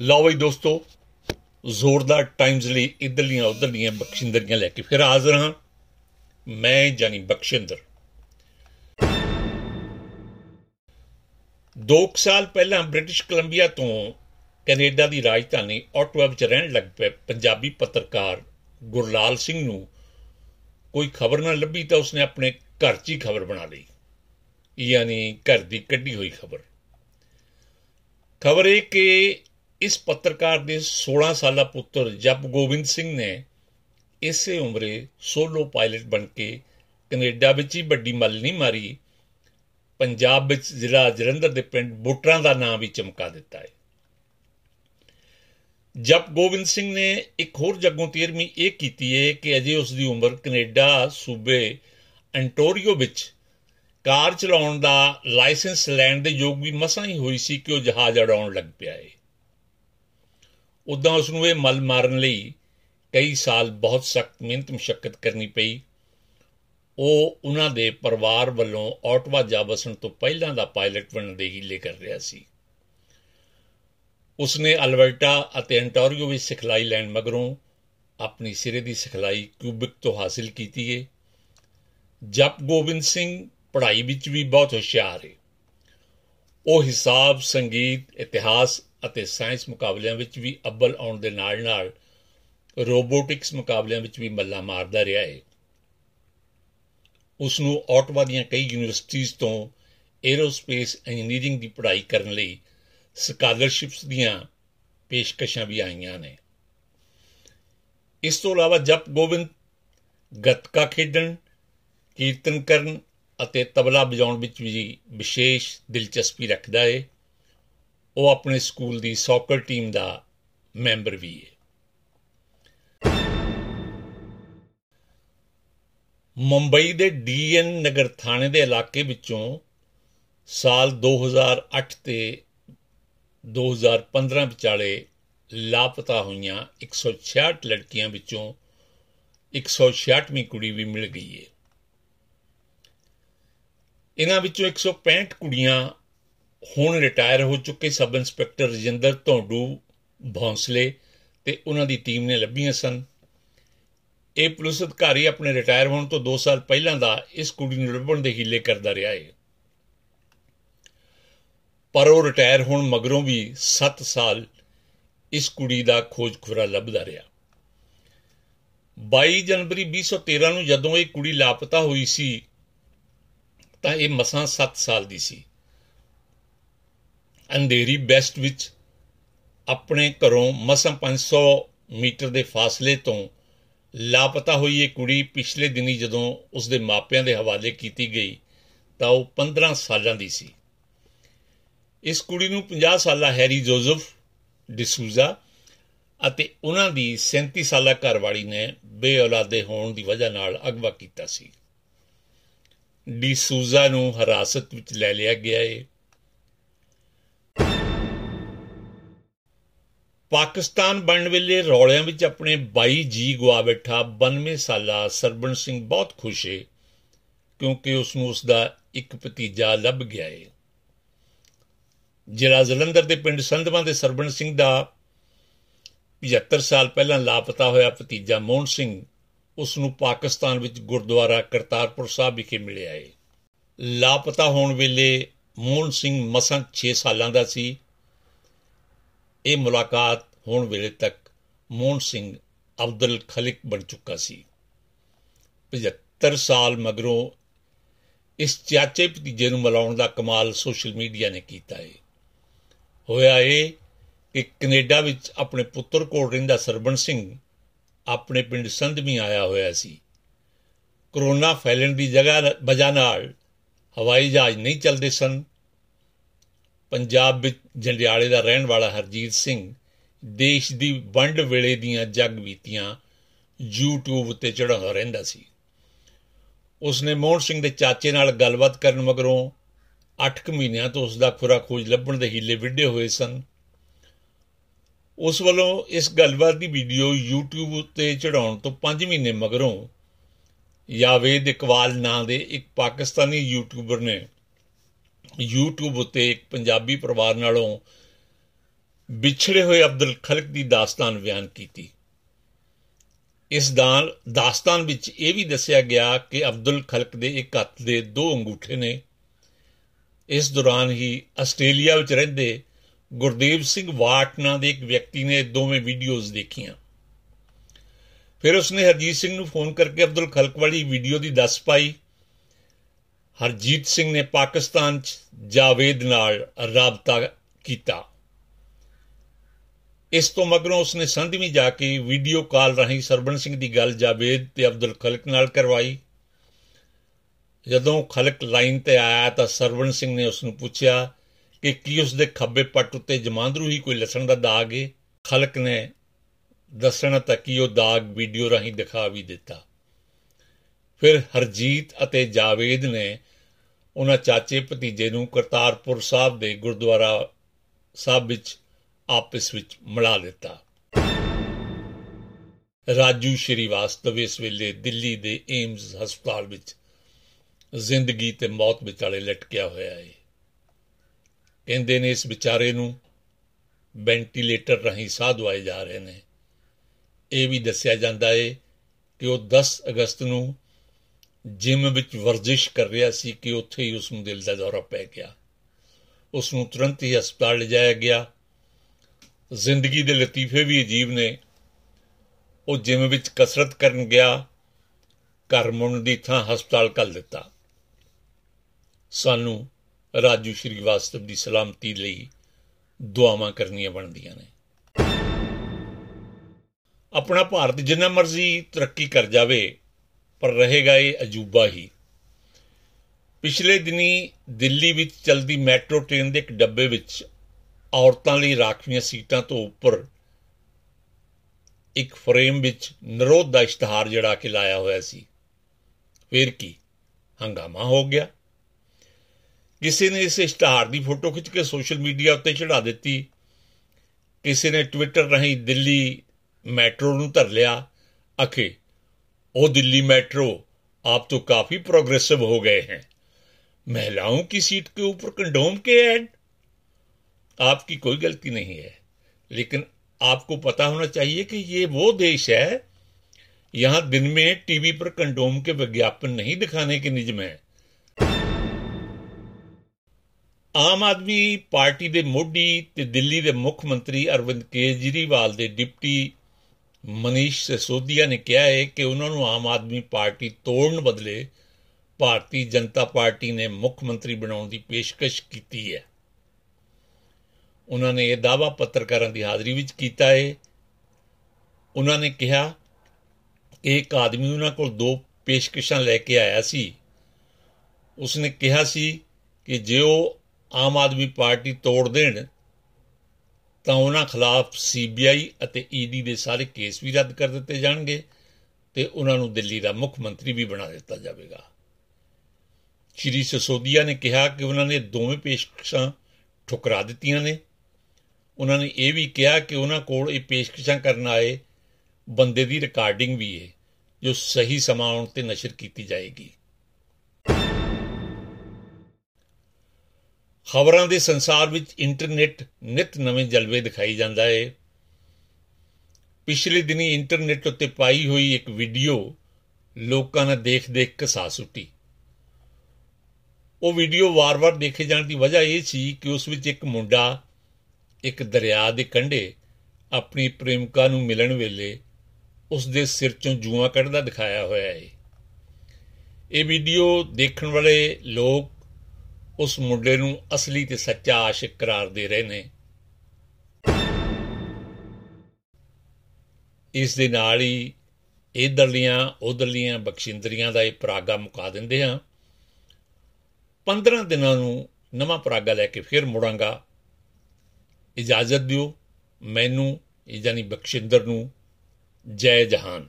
ਲਓ ਬਈ ਦੋਸਤੋ, ਜ਼ੋਰਦਾਰ ਟਾਈਮਜ਼ ਲਈ ਇਧਰਲੀਆਂ ਉਧਰਲੀਆਂ ਬਖਸ਼ਿੰਦਰੀਆਂ ਲੈ ਕੇ ਫਿਰ ਹਾਜ਼ਰ ਹਾਂ। ਮੈਂ ਜਾਨੀ ਬਖਸ਼ਿੰਦਰ। ਦੋ ਕੁ ਸਾਲ ਪਹਿਲਾਂ ਬ੍ਰਿਟਿਸ਼ ਕੋਲੰਬੀਆ ਤੋਂ ਕੈਨੇਡਾ ਦੀ ਰਾਜਧਾਨੀ ਆਟਵਾ ਵਿੱਚ ਰਹਿਣ ਲੱਗ ਪਏ ਪੰਜਾਬੀ ਪੱਤਰਕਾਰ ਗੁਰਲਾਲ ਸਿੰਘ ਨੂੰ ਕੋਈ ਖਬਰ ਨਾ ਲੱਭੀ ਤਾਂ ਉਸਨੇ ਆਪਣੇ ਘਰ 'ਚ ਹੀ ਖਬਰ ਬਣਾ ਲਈ। ਯਾਨੀ ਘਰ ਦੀ ਕੱਢੀ ਹੋਈ ਖਬਰ। ਖਬਰ ਇਹ ਕਿ ਇਸ ਪੱਤਰਕਾਰ ਦੇ 16 ਸਾਲਾ ਪੁੱਤਰ ਜਪ ਗੋਬਿੰਦ ਸਿੰਘ ਨੇ ਇਸੇ ਉਮਰੇ ਸੋਲੋ ਪਾਇਲਟ ਬਣ ਕੇ ਕੈਨੇਡਾ ਵਿੱਚ ਹੀ ਵੱਡੀ ਮੱਲ ਨਹੀਂ ਮਾਰੀ, ਪੰਜਾਬ ਵਿੱਚ ਜ਼ਿਲ੍ਹਾ ਜਲੰਧਰ ਦੇ ਪਿੰਡ ਬੁੱਟਰਾਂ ਦਾ ਨਾਮ ਵੀ ਚਮਕਾ ਦਿੱਤਾ ਹੈ। ਜਪ ਗੋਬਿੰਦ ਸਿੰਘ ਨੇ ਇੱਕ ਹੋਰ ਜੱਗੋਂ 13ਵੀਂ ਇਹ ਕੀਤੀ ਹੈ ਕਿ ਅਜੇ ਉਸ ਦੀ ਉਮਰ ਕੈਨੇਡਾ ਸੂਬੇ ਐਂਟੋਰੀਓ ਵਿੱਚ ਕਾਰ ਚਲਾਉਣ ਦਾ ਲਾਇਸੈਂਸ ਲੈਣ ਦੇ ਯੋਗ ਵੀ ਮਸਾਂ ਹੀ ਹੋਈ ਸੀ ਕਿ ਉਹ ਜਹਾਜ਼ ਉਡਾਉਣ ਲੱਗ ਪਿਆ ਹੈ। ਉਦਾਂ ਉਸ ਨੂੰ ਇਹ ਮਲ ਮਾਰਨ ਲਈ ਕਈ ਸਾਲ ਬਹੁਤ ਸਖਤ ਮਿਹਨਤ ਮੁਸ਼ਕਲ ਕਰਨੀ ਪਈ। ਉਹ ਉਹਨਾਂ ਦੇ ਪਰਿਵਾਰ ਵੱਲੋਂ ਆਟਵਾ ਜਾ ਬਸਣ ਤੋਂ ਪਹਿਲਾਂ ਦਾ ਪਾਇਲਟ ਬਣਨ ਦੇ ਹੀਲੇ ਕਰ ਰਿਹਾ ਸੀ। ਉਸਨੇ ਅਲਬਰਟਾ ਅਤੇ ਐਂਟੋਰੀਓ ਵਿੱਚ ਸਿਖਲਾਈ ਲੈਣ ਮਗਰੋਂ ਆਪਣੀ ਸਿਰੇ ਦੀ ਸਿਖਲਾਈ ਕਿਊਬਿਕ ਤੋਂ ਹਾਸਲ ਕੀਤੀ ਹੈ ਜਪ ਗੋਬਿੰਦ ਸਿੰਘ ਪੜ੍ਹਾਈ ਵਿੱਚ ਵੀ ਬਹੁਤ ਹੁਸ਼ਿਆਰ ਹੈ ਉਹ ਹਿਸਾਬ, ਸੰਗੀਤ, ਇਤਿਹਾਸ ਅਤੇ ਸਾਇੰਸ ਮੁਕਾਬਲਿਆਂ ਵਿੱਚ ਵੀ ਅੱਵਲ ਆਉਣ ਦੇ ਨਾਲ-ਨਾਲ ਰੋਬੋਟਿਕਸ ਮੁਕਾਬਲਿਆਂ ਵਿੱਚ ਵੀ ਮੱਲਾ ਮਾਰਦਾ ਰਿਹਾ ਹੈ ਉਸ ਨੂੰ ਆਟਵਾ ਦੀਆਂ ਕਈ ਯੂਨੀਵਰਸਿਟੀਆਂ ਤੋਂ ਐਰੋਸਪੇਸ ਇੰਜੀਨੀਅਰਿੰਗ ਦੀ ਪੜ੍ਹਾਈ ਕਰਨ ਲਈ ਸਕਾਲਰਸ਼ਿਪਸ ਦੀਆਂ ਪੇਸ਼ਕਸ਼ਾਂ ਵੀ ਆਈਆਂ ਨੇ। ਇਸ ਤੋਂ ਇਲਾਵਾ ਜਪ ਗੋਬਿੰਦ, ਗੱਤਕਾ ਖੇਡਣ, ਕੀਰਤਨ ਕਰਨ ਅਤੇ ਤਬਲਾ ਵਜਾਉਣ ਵਿੱਚ ਵੀ ਵਿਸ਼ੇਸ਼ ਦਿਲਚਸਪੀ ਰੱਖਦਾ ਹੈ ਉਹ ਆਪਣੇ ਸਕੂਲ ਦੀ ਸੌਕਰ ਟੀਮ ਦਾ ਮੈਂਬਰ ਵੀ ਹੈ ਮੁੰਬਈ ਦੇ ਡੀਐਨ ਨਗਰ ਥਾਣੇ ਦੇ ਇਲਾਕੇ ਵਿੱਚੋਂ ਸਾਲ 2008 ਤੇ 2015 ਵਿਚਾਲੇ ਲਾਪਤਾ ਹੋਈਆਂ 166 ਲੜਕੀਆਂ ਵਿੱਚੋਂ 166ਵੀਂ ਕੁੜੀ ਵੀ ਮਿਲ ਗਈ ਹੈ ਇਹਨਾਂ ਵਿੱਚੋਂ 165 ਕੁੜੀਆਂ ਹੁਣ ਰਿਟਾਇਰ ਹੋ ਚੁੱਕੇ ਸਬ ਇੰਸਪੈਕਟਰ ਰਜਿੰਦਰ ਧੌਂਡੂ ਭੌਂਸਲੇ ਤੇ ਉਹਨਾਂ ਦੀ ਟੀਮ ਨੇ ਲੱਭੀਆਂ ਸਨ। ਇਹ ਪੁਲਿਸ ਅਧਿਕਾਰੀ ਆਪਣੇ ਰਿਟਾਇਰ ਹੋਣ ਤੋਂ 2 ਸਾਲ ਪਹਿਲਾਂ ਦਾ ਇਸ ਕੁੜੀ ਨੂੰ ਲੱਭਣ ਦੇ ਹੀਲੇ ਕਰਦਾ ਰਿਹਾ ਹੈ। ਪਰ ਉਹ ਰਿਟਾਇਰ ਹੋਣ ਮਗਰੋਂ ਵੀ 7 ਸਾਲ ਇਸ ਕੁੜੀ ਦਾ ਖੋਜ ਖੁਰਾ ਲੱਭਦਾ ਰਿਹਾ। 22 ਜਨਵਰੀ 2013 ਨੂੰ ਜਦੋਂ ਇਹ ਕੁੜੀ ਲਾਪਤਾ ਹੋਈ ਸੀ ਤਾਂ ਇਹ ਮਸਾਂ 7 ਸਾਲ ਦੀ ਸੀ। ਅੰਧੇਰੀ ਬੈਸਟ ਵਿੱਚ ਆਪਣੇ ਘਰੋਂ ਮਸਾਂ 500 ਮੀਟਰ ਦੇ ਫਾਸਲੇ ਤੋਂ ਲਾਪਤਾ ਹੋਈ ਇਹ ਕੁੜੀ ਪਿਛਲੇ ਦਿਨੀ ਜਦੋਂ ਉਸ ਦੇ ਮਾਪਿਆਂ ਦੇ ਹਵਾਲੇ ਕੀਤੀ ਗਈ, ਤਾਂ ਉਹ 15 ਸਾਲਾਂ ਦੀ ਸੀ। ਇਸ ਕੁੜੀ ਨੂੰ 50 ਸਾਲਾ ਹੈਰੀ ਜੋਜ਼ਫ ਡਿਸੂਜ਼ਾ ਅਤੇ ਉਹਨਾਂ ਦੀ 37 ਸਾਲਾ ਘਰਵਾਲੀ ਨੇ ਬੇਔਲਾਦੇ ਹੋਣ ਦੀ ਵਜ੍ਹਾ ਨਾਲ ਅਗਵਾ ਕੀਤਾ ਸੀ। ਡਿਸੂਜ਼ਾ ਨੂੰ ਹਰਾਸਤ ਵਿੱਚ ਲੈ ਲਿਆ ਗਿਆ ਹੈ ਪਾਕਿਸਤਾਨ ਬਣਨ ਵੇਲੇ ਰੌਲਿਆਂ ਵਿੱਚ ਆਪਣੇ 22 ਜੀ ਗਵਾ ਬੈਠਾ 92 ਸਾਲਾ ਸਰਬਣ ਸਿੰਘ ਬਹੁਤ ਖੁਸ਼ ਹੈ ਕਿਉਂਕਿ ਉਸ ਨੂੰ ਉਸ ਦਾ ਇੱਕ ਭਤੀਜਾ ਲੱਭ ਗਿਆ ਹੈ ਜ਼ਿਲ੍ਹਾ ਜਲੰਧਰ ਦੇ ਪਿੰਡ ਸੰਧਵਾਂ ਦੇ ਸਰਬਣ ਸਿੰਘ ਦਾ 75 ਸਾਲ ਪਹਿਲਾਂ ਲਾਪਤਾ ਹੋਇਆ ਭਤੀਜਾ ਮੋਹਨ ਸਿੰਘ ਉਸ ਨੂੰ ਪਾਕਿਸਤਾਨ ਵਿੱਚ ਗੁਰਦੁਆਰਾ ਕਰਤਾਰਪੁਰ ਸਾਹਿਬ ਵਿਖੇ ਮਿਲਿਆ ਹੈ ਲਾਪਤਾ ਹੋਣ ਵੇਲੇ ਮੋਹਨ ਸਿੰਘ ਮਸਾਂ 6 ਸਾਲਾਂ ਦਾ ਸੀ। ਇਹ ਮੁਲਾਕਾਤ ਹੋਣ ਵੇਲੇ ਤੱਕ ਮੋਹਨ ਸਿੰਘ ਅਬਦੁਲ ਖਲਿਕ ਬਣ ਚੁੱਕਾ ਸੀ। 75 ਸਾਲ ਮਗਰੋਂ ਇਸ ਚਾਚੇ ਭਤੀਜੇ ਨੂੰ ਮਿਲਾਉਣ ਦਾ ਕਮਾਲ ਸੋਸ਼ਲ ਮੀਡੀਆ ਨੇ ਕੀਤਾ ਹੈ ਹੋਇਆ ਇਹ ਕਿ ਕੈਨੇਡਾ ਵਿੱਚ ਆਪਣੇ ਪੁੱਤਰ ਕੋਲ ਰਹਿੰਦਾ ਸਰਬਣ ਸਿੰਘ ਆਪਣੇ ਪਿੰਡ ਸੰਧਵੀ ਆਇਆ ਹੋਇਆ ਸੀ। ਕਰੋਨਾ ਫੈਲਣ ਦੀ ਜਗ੍ਹਾ ਵਜ੍ਹਾ ਨਾਲ ਹਵਾਈ ਜਹਾਜ਼ ਨਹੀਂ ਚੱਲਦੇ ਸਨ। ਪੰਜਾਬ ਵਿੱਚ ਜੰਡਿਆਲੇ ਦਾ ਰਹਿਣ ਵਾਲਾ ਹਰਜੀਤ ਸਿੰਘ ਦੇਸ਼ ਦੀ ਵੰਡ ਵੇਲੇ ਦੀਆਂ ਜਗ ਬੀਤੀਆਂ YouTube ਉੱਤੇ ਚੜਾਉਂਦਾ ਰਹਿੰਦਾ ਸੀ। ਉਸਨੇ ਮੋਹਨ ਸਿੰਘ ਦੇ ਚਾਚੇ ਨਾਲ ਗੱਲਬਾਤ ਕਰਨ ਮਗਰੋਂ 8 ਮਹੀਨਿਆਂ ਤੋਂ ਉਸ ਦਾ ਖੁਰਾ ਖੋਜ ਲੱਭਣ ਦੇ ਹੀਲੇ ਵਿੱਢੇ ਹੋਏ ਸਨ। ਉਸ ਵੱਲੋਂ ਇਸ ਗੱਲਬਾਤ ਦੀ ਵੀਡੀਓ YouTube ਉੱਤੇ ਚੜਾਉਣ ਤੋਂ 5 ਮਹੀਨੇ ਮਗਰੋਂ ਯਾਵੇਦ ਇਕਬਾਲ ਨਾਂ ਦੇ ਇੱਕ ਪਾਕਿਸਤਾਨੀ ਯੂਟਿਊਬਰ ਨੇ YouTube ਉੱਤੇ ਇੱਕ ਪੰਜਾਬੀ ਪਰਿਵਾਰ ਨਾਲੋਂ ਵਿਛੜੇ ਹੋਏ ਅਬਦੁਲ ਖਲਕ ਦੀ ਦਾਸਤਾਨ ਬਿਆਨ ਕੀਤੀ। ਇਸ ਦਾਨ, ਦਾਸਤਾਨ ਵਿੱਚ ਇਹ ਵੀ ਦੱਸਿਆ ਗਿਆ ਕਿ ਅਬਦੁਲ ਖਲਕ ਦੇ ਇੱਕ ਹੱਥ ਦੇ ਦੋ ਅੰਗੂਠੇ ਨੇ। ਇਸ ਦੌਰਾਨ ਹੀ ਆਸਟ੍ਰੇਲੀਆ ਵਿੱਚ ਰਹਿੰਦੇ ਗੁਰਦੇਵ ਸਿੰਘ ਵਾਟ ਨਾਂ ਦੇ ਇੱਕ ਵਿਅਕਤੀ ਨੇ ਦੋਵੇਂ ਵੀਡੀਓਜ਼ ਦੇਖੀਆਂ। ਫਿਰ ਉਸਨੇ ਹਰਜੀਤ ਸਿੰਘ ਨੂੰ ਫੋਨ ਕਰਕੇ ਅਬਦੁਲ ਖਲਕ ਵਾਲੀ ਵੀਡੀਓ ਦੀ ਦੱਸ ਪਾਈ। ਹਰਜੀਤ ਸਿੰਘ ਨੇ ਪਾਕਿਸਤਾਨ 'ਚ ਜਾਵੇਦ ਨਾਲ ਰਾਬਤਾ ਕੀਤਾ। ਇਸ ਤੋਂ ਮਗਰੋਂ ਉਸਨੇ ਸੰਧਵੀ ਜਾ ਕੇ ਵੀਡੀਓ ਕਾਲ ਰਾਹੀਂ ਸਰਬਣ ਸਿੰਘ ਦੀ ਗੱਲ ਜਾਵੇਦ ਤੇ ਅਬਦੁਲ ਖਲਕ ਨਾਲ ਕਰਵਾਈ। ਜਦੋਂ ਖਲਕ ਲਾਈਨ ਤੇ ਆਇਆ ਤਾਂ ਸਰਵਣ ਸਿੰਘ ਨੇ ਉਸ ਨੂੰ ਪੁੱਛਿਆ ਕਿ ਕੀ ਉਸ ਦੇ ਖੱਬੇ ਪੱਟ ਉੱਤੇ ਜਮਾਂਦਰੂ ਹੀ ਕੋਈ ਲਸਣ ਦਾ ਦਾਗ ਹੈ ਖਲਕ ਨੇ ਦੱਸਣਾ ਤਾਂ ਕਿ ਉਹ ਦਾਗ ਵੀਡੀਓ ਰਾਹੀਂ ਦਿਖਾ ਵੀ ਦਿੱਤਾ। ਫਿਰ ਹਰਜੀਤ ਅਤੇ ਜਾਵੇਦ ਨੇ ਉਹਨਾਂ ਚਾਚੇ ਭਤੀਜੇ ਨੂੰ ਕਰਤਾਰਪੁਰ ਸਾਹਿਬ ਦੇ ਗੁਰਦੁਆਰਾ ਸਾਹਿਬ ਵਿੱਚ ਆਪਸ ਵਿੱਚ ਮਿਲਾ ਦਿੱਤਾ। ਰਾਜੂ ਸ਼੍ਰੀਵਾਸਤਵ ਇਸ ਵੇਲੇ ਦਿੱਲੀ ਦੇ ਏਮਜ਼ ਹਸਪਤਾਲ ਵਿੱਚ ਜ਼ਿੰਦਗੀ ਤੇ ਮੌਤ ਵਿਚਾਲੇ ਲਟਕਿਆ ਹੋਇਆ ਹੈ। ਕਹਿੰਦੇ ਨੇ ਇਸ ਵਿਚਾਰੇ ਨੂੰ ਵੈਂਟੀਲੇਟਰ ਰਾਹੀਂ ਸਾਹ ਦਵਾਏ ਜਾ ਰਹੇ ਨੇ। ਇਹ ਵੀ ਦੱਸਿਆ ਜਾਂਦਾ ਹੈ ਕਿ ਉਹ 10 ਅਗਸਤ ਨੂੰ ਜਿਮ ਵਿੱਚ ਵਰਜਿਸ਼ ਕਰ ਰਿਹਾ ਸੀ ਕਿ ਉੱਥੇ ਹੀ ਉਸ ਨੂੰ ਦਿਲ ਦਾ ਦੌਰਾ ਪੈ ਗਿਆ। ਉਸ ਨੂੰ ਤੁਰੰਤ ਹੀ ਹਸਪਤਾਲ ਲਿਜਾਇਆ ਗਿਆ। ਜ਼ਿੰਦਗੀ ਦੇ ਲਤੀਫੇ ਵੀ ਅਜੀਬ ਨੇ। ਉਹ ਜਿਮ ਵਿੱਚ ਕਸਰਤ ਕਰਨ ਗਿਆ। ਘਰ ਮੁੰਨ ਦੀ ਥਾਂ ਹਸਪਤਾਲ ਕੱਲ ਦਿੱਤਾ। ਸਾਨੂੰ ਰਾਜੂ ਸ਼੍ਰੀਵਾਸਤਵ ਦੀ ਸਲਾਮਤੀ ਲਈ ਦੁਆਵਾਂ ਕਰਨੀਆਂ ਬਣਦੀਆਂ ਨੇ। ਆਪਣਾ ਭਾਰਤ ਜਿੰਨਾ ਮਰਜ਼ੀ ਤਰੱਕੀ ਕਰ ਜਾਵੇ ਪਰ ਰਹੇਗਾ ਇਹ ਅਜੂਬਾ ਹੀ। ਪਿਛਲੇ ਦਿਨੀ ਦਿੱਲੀ ਵਿੱਚ ਚਲਦੀ ਮੈਟਰੋ ਟ੍ਰੇਨ ਦੇ ਇੱਕ ਡੱਬੇ ਵਿੱਚ ਔਰਤਾਂ ਲਈ ਰਾਖਵੀਆਂ ਸੀਟਾਂ ਤੋਂ ਉੱਪਰ ਇੱਕ ਫਰੇਮ ਵਿੱਚ ਨਿਰੋਧ ਦਾ ਇਸ਼ਤਿਹਾਰ ਜੜਾ ਕੇ ਲਾਇਆ ਹੋਇਆ ਸੀ। ਫੇਰ ਕੀ? ਹੰਗਾਮਾ ਹੋ ਗਿਆ। ਕਿਸੇ ਨੇ ਇਸ ਇਸ਼ਤਿਹਾਰ ਦੀ ਫੋਟੋ ਖਿੱਚ ਕੇ ਸੋਸ਼ਲ ਮੀਡੀਆ ਉੱਤੇ ਚੜਾ ਦਿੱਤੀ। ਕਿਸੇ ਨੇ ਟਵਿੱਟਰ ਰਾਹੀਂ ਦਿੱਲੀ ਮੈਟਰੋ ਨੂੰ ਧਰ ਲਿਆ। ਅਖੇ ਉਹ ਦਿੱਲੀ मेट्रो आप तो काफी प्रोग्रेसिव हो गए हैं महिलाओं की सीट के ऊपर कंडोम के ऐड आपकी कोई गलती नहीं है लेकिन आपको पता होना चाहिए कि ये वो देश है यहां दिन में टीवी पर कंडोम के विज्ञापन नहीं दिखाने के निजम है ਆਮ ਆਦਮੀ ਪਾਰਟੀ ਦੇ ਮੋਢੀ ਤੇ ਦਿੱਲੀ ਦੇ ਮੁੱਖ ਮੰਤਰੀ ਅਰਵਿੰਦ ਕੇਜਰੀਵਾਲ ਦੇ ਡਿਪਟੀ ਮਨੀਸ਼ ਸਸੋਦੀਆ ਨੇ ਕਿਹਾ ਹੈ ਕਿ ਉਹਨਾਂ ਨੂੰ ਆਮ ਆਦਮੀ ਪਾਰਟੀ ਤੋੜਨ ਬਦਲੇ ਭਾਰਤੀ ਜਨਤਾ ਪਾਰਟੀ ਨੇ ਮੁੱਖ ਮੰਤਰੀ ਬਣਾਉਣ ਦੀ ਪੇਸ਼ਕਸ਼ ਕੀਤੀ ਹੈ। ਉਹਨਾਂ ਨੇ ਇਹ ਦਾਵਾ ਪੱਤਰਕਾਰਾਂ ਦੀ ਹਾਜ਼ਰੀ ਵਿੱਚ ਕੀਤਾ ਹੈ। ਉਹਨਾਂ ਨੇ ਕਿਹਾ ਕਿ ਇੱਕ ਆਦਮੀ ਉਹਨਾਂ ਕੋਲ ਦੋ ਪੇਸ਼ਕਸ਼ਾਂ ਲੈ ਕੇ ਆਇਆ ਸੀ। ਉਸਨੇ ਕਿਹਾ ਸੀ ਕਿ ਜੇ ਉਹ ਆਮ ਆਦਮੀ ਪਾਰਟੀ ਤੋੜ ਦੇਣ ਤਾਂ ਉਹਨਾਂ ਖਿਲਾਫ ਸੀਬੀਆਈ ਅਤੇ ਈਡੀ ਦੇ ਸਾਰੇ ਕੇਸ ਵੀ ਰੱਦ ਕਰ ਦਿੱਤੇ ਜਾਣਗੇ ਤੇ ਉਹਨਾਂ ਨੂੰ ਦਿੱਲੀ ਦਾ ਮੁੱਖ ਮੰਤਰੀ ਵੀ ਬਣਾ ਦਿੱਤਾ ਜਾਵੇਗਾ। ਸ਼੍ਰੀ ਸਸੋਦੀਆ ਨੇ ਕਿਹਾ ਕਿ ਉਹਨਾਂ ਨੇ ਦੋਵੇਂ ਪੇਸ਼ਕਸ਼ਾਂ ਠੁਕਰਾ ਦਿੱਤੀਆਂ ਨੇ। ਉਹਨਾਂ ਨੇ ਇਹ ਵੀ ਕਿਹਾ ਕਿ ਉਹਨਾਂ ਕੋਲ ਇਹ ਪੇਸ਼ਕਸ਼ਾਂ ਕਰਨ ਆਏ ਬੰਦੇ ਦੀ ਰਿਕਾਰਡਿੰਗ ਵੀ ਹੈ ਜੋ ਸਹੀ ਸਮਾਂ ਆਉਣ ਤੇ ਨਸ਼ਰ ਕੀਤੀ ਜਾਏਗੀ। ਖਬਰਾਂ ਦੇ ਸੰਸਾਰ ਵਿੱਚ ਇੰਟਰਨੈਟ ਨਿਤ ਨਵੇਂ ਜਲਵੇ ਦਿਖਾਈ ਜਾਂਦਾ ਹੈ ਪਿਛਲੇ ਦਿਨੀ ਇੰਟਰਨੈਟ ਉੱਤੇ ਪਾਈ ਹੋਈ ਇੱਕ ਵੀਡੀਓ ਲੋਕਾਂ ਨੇ ਦੇਖ-ਦੇਖ ਕੇ ਸਾਹ ਸੁੱਟੀ। ਉਹ ਵੀਡੀਓ ਵਾਰ-ਵਾਰ ਦੇਖੇ ਜਾਣ ਦੀ ਵਜ੍ਹਾ ਇਹ ਸੀ ਕਿ ਉਸ ਵਿੱਚ ਇੱਕ ਮੁੰਡਾ, ਇੱਕ ਦਰਿਆ ਦੇ ਕੰਢੇ ਆਪਣੀ ਪ੍ਰੇਮਿਕਾ ਨੂੰ ਮਿਲਣ ਵੇਲੇ ਉਸ ਦੇ ਸਿਰ ਚੋਂ ਜੂਆਂ ਕੱਢਦਾ ਦਿਖਾਇਆ ਹੋਇਆ ਹੈ ਇਹ ਵੀਡੀਓ ਦੇਖਣ ਵਾਲੇ ਲੋਕ ਉਸ ਮੁੰਡੇ ਨੂੰ ਅਸਲੀ ਤੇ ਸੱਚਾ ਆਸ਼ਿਕ ਕਰਾਰ ਦੇ ਰਹੇ ਨੇ। ਇਸ ਦੇ ਨਾਲ ਹੀ ਇਧਰਲੀਆਂ ਉਧਰਲੀਆਂ ਬਖਸ਼ਿੰਦਰੀਆਂ ਦਾ ਇਹ ਪਰਾਗਾ ਮੁਕਾ ਦਿੰਦੇ ਹਾਂ। 15 ਦਿਨਾਂ ਨੂੰ ਨਵਾਂ ਪਰਾਗਾ ਲੈ ਕੇ ਫਿਰ ਮੁੜਾਂਗਾ। ਇਜਾਜ਼ਤ ਦਿਓ ਮੈਨੂੰ ਯਾਨੀ ਬਖਸ਼ਿੰਦਰ ਨੂੰ। ਜੈ ਜਹਾਨ।